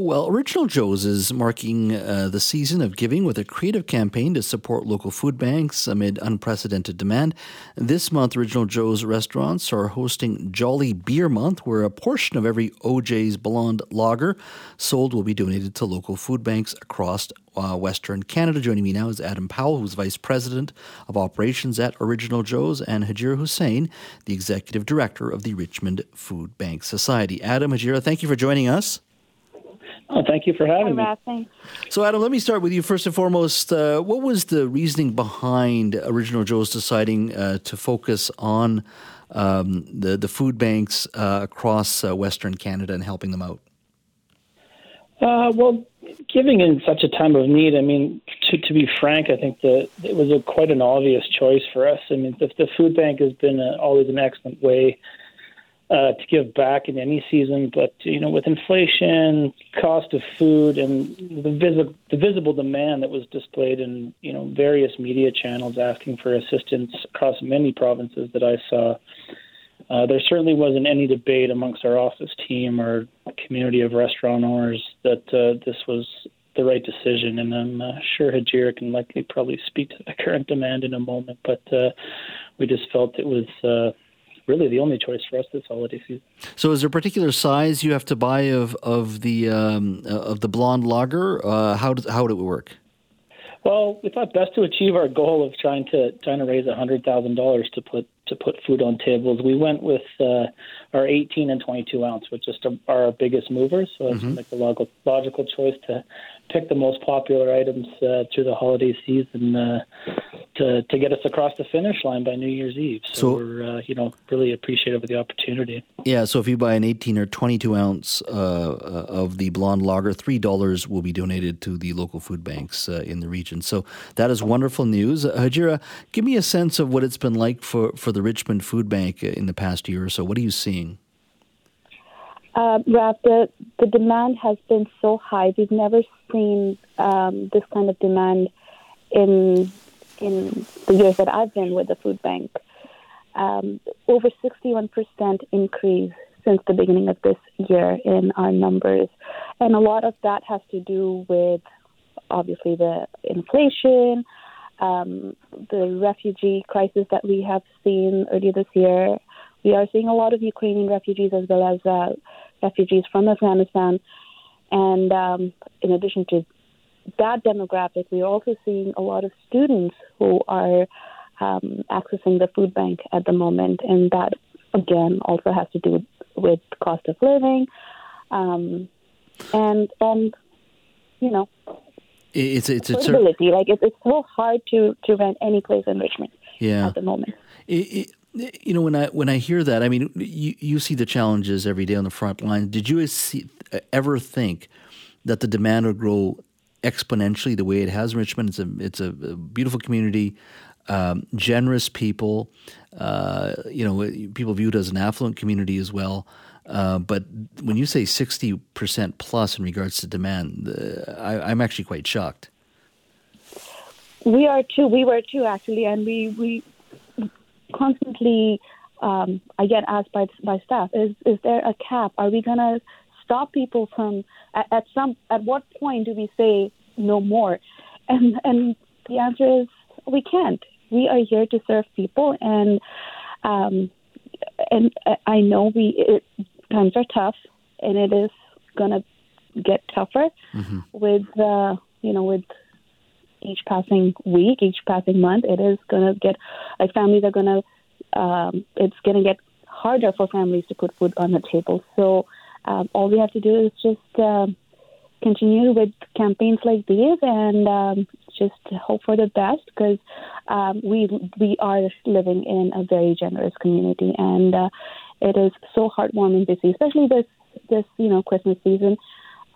Well, Original Joe's is marking uh, the season of giving with a creative campaign to support local food banks amid unprecedented demand. This month, Original Joe's restaurants are hosting Jolly Beer Month, where a portion of every OJ's Blonde lager sold will be donated to local food banks across uh, Western Canada. Joining me now is Adam Powell, who's Vice President of Operations at Original Joe's, and Hajirah Hussain, the Executive Director of the Richmond Food Bank Society. Adam, Hajirah, thank you for joining us. Oh, thank you for having Hi, me. So, Adam, let me start with you first and foremost. Uh, what was the reasoning behind Original Joe's deciding uh, to focus on um, the the food banks uh, across uh, Western Canada and helping them out? Uh, well, giving in such a time of need, I mean, to, to be frank, I think that it was a, quite an obvious choice for us. I mean, the, the food bank has been a, always an excellent way uh, to give back in any season. But you know, with inflation, cost of food, and the, visi- the visible demand that was displayed in you know various media channels asking for assistance across many provinces that I saw, uh, there certainly wasn't any debate amongst our office team or community of restaurant owners that uh, this was the right decision. And I'm uh, sure Hajirah can likely probably speak to the current demand in a moment, but uh, we just felt it was uh, really the only choice for us this holiday season. So, is there a particular size you have to buy of of the um, uh, of the blonde lager? Uh, how does how would it work? Well, we thought best to achieve our goal of trying to trying to raise a hundred thousand dollars to put to put food on tables. We went with uh, our 18 and 22 ounce, which just are our biggest movers. So it's mm-hmm. like the logical logical choice to pick the most popular items uh, through the holiday season uh, to to get us across the finish line by New Year's Eve. So, so we're uh, you know really appreciative of the opportunity. Yeah. So if you buy an 18 or 22 ounce uh, uh, of the blonde lager, three dollars will be donated to the local food banks uh, in the region. So that is wonderful news. Hajirah, give me a sense of what it's been like for for the Richmond Food Bank in the past year or so. What are you seeing? Uh, Raf, the, the demand has been so high. We've never seen um, this kind of demand in in the years that I've been with the food bank. Um, over 61% increase since the beginning of this year in our numbers. And a lot of that has to do with obviously the inflation, um, the refugee crisis that we have seen earlier this year. We are seeing a lot of Ukrainian refugees as well as uh, refugees from Afghanistan. And um, in addition to that demographic, we're also seeing a lot of students who are um, accessing the food bank at the moment. And that, again, also has to do with, cost of living. Um, and, and, you know, it's it's it's affordability. like it's, it's so hard to to rent any place in Richmond. Yeah. at the moment. It, it, you know, when I when I hear that, I mean, you you see the challenges every day on the front line. Did you see, ever think that the demand would grow exponentially the way it has in Richmond? It's a it's a beautiful community. Um, generous people, uh, you know, people viewed as an affluent community as well. Uh, but when you say 60% plus in regards to demand, uh, I, am actually quite shocked. We are too. We were too, actually. And we, we constantly, um, I get asked by, by staff, is, is there a cap? Are we to stop people from, at, at, some, at what point do we say no more? And, and the answer is we can't. We are here to serve people. And, um, and I know we, it, times are tough, and it is going to get tougher mm-hmm. with uh, you know with each passing week, each passing month. It is going to get like families are going to um, it's going to get harder for families to put food on the table. So um, all we have to do is just uh, continue with campaigns like these and um, just hope for the best because um, we we are living in a very generous community and uh, it is so heartwarming to see, especially this this you know Christmas season.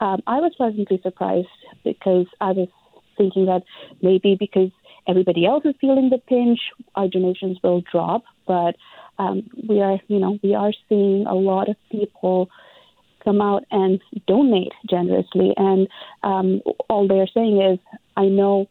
Um, I was pleasantly surprised because I was thinking that maybe because everybody else is feeling the pinch, our donations will drop. But um, we are, you know, we are seeing a lot of people come out and donate generously, and um, all they're saying is, "I know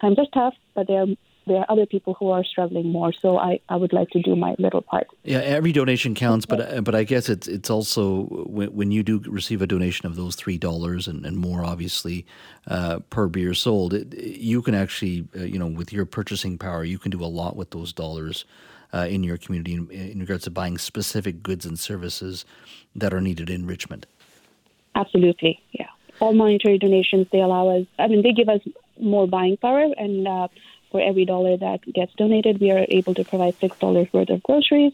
times are tough, but they're there are other people who are struggling more. So I, I would like to do my little part. Yeah, every donation counts, but but I guess it's it's also when, when you do receive a donation of those three dollars and, and more, obviously, uh, per beer sold, it, you can actually, uh, you know, with your purchasing power, you can do a lot with those dollars. Uh, in your community, in, in regards to buying specific goods and services that are needed in Richmond. Absolutely, yeah. All monetary donations they allow us. I mean, they give us more buying power, and uh, for every dollar that gets donated, we are able to provide six dollars worth of groceries.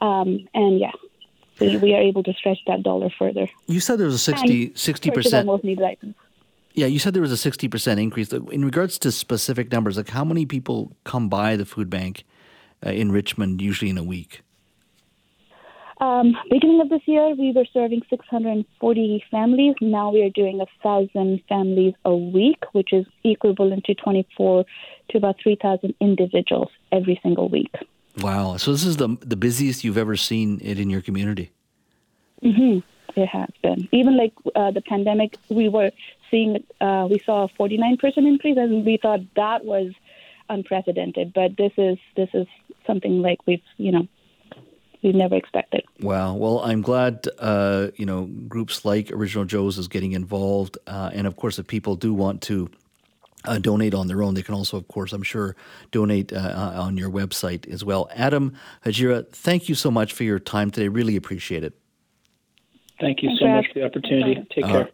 Um, and yeah, we, we, are able to stretch that dollar further. You said there was a 60 percent. Most needed items. Yeah, you said there was a sixty percent increase. In regards to specific numbers, like how many people come by the food bank uh, in Richmond usually in a week? Um, beginning of this year, we were serving 640 families. Now we are doing thousand families a week, which is equivalent to 24 to about 3,000 individuals every single week. Wow! So this is the the busiest you've ever seen it in your community. Mm-hmm. It has been. Even like uh, the pandemic, we were seeing uh, we saw a 49 percent increase, and we thought that was unprecedented. But this is this is something like we've you know we never expected. Wow. Well, I'm glad uh, you know groups like Original Joe's is getting involved, uh, and of course, if people do want to. Uh, donate on their own. They can also, of course, I'm sure, donate uh, on your website as well. Adam Hajirah, thank you so much for your time today. Really appreciate it. Thank you so much for the opportunity. Take care.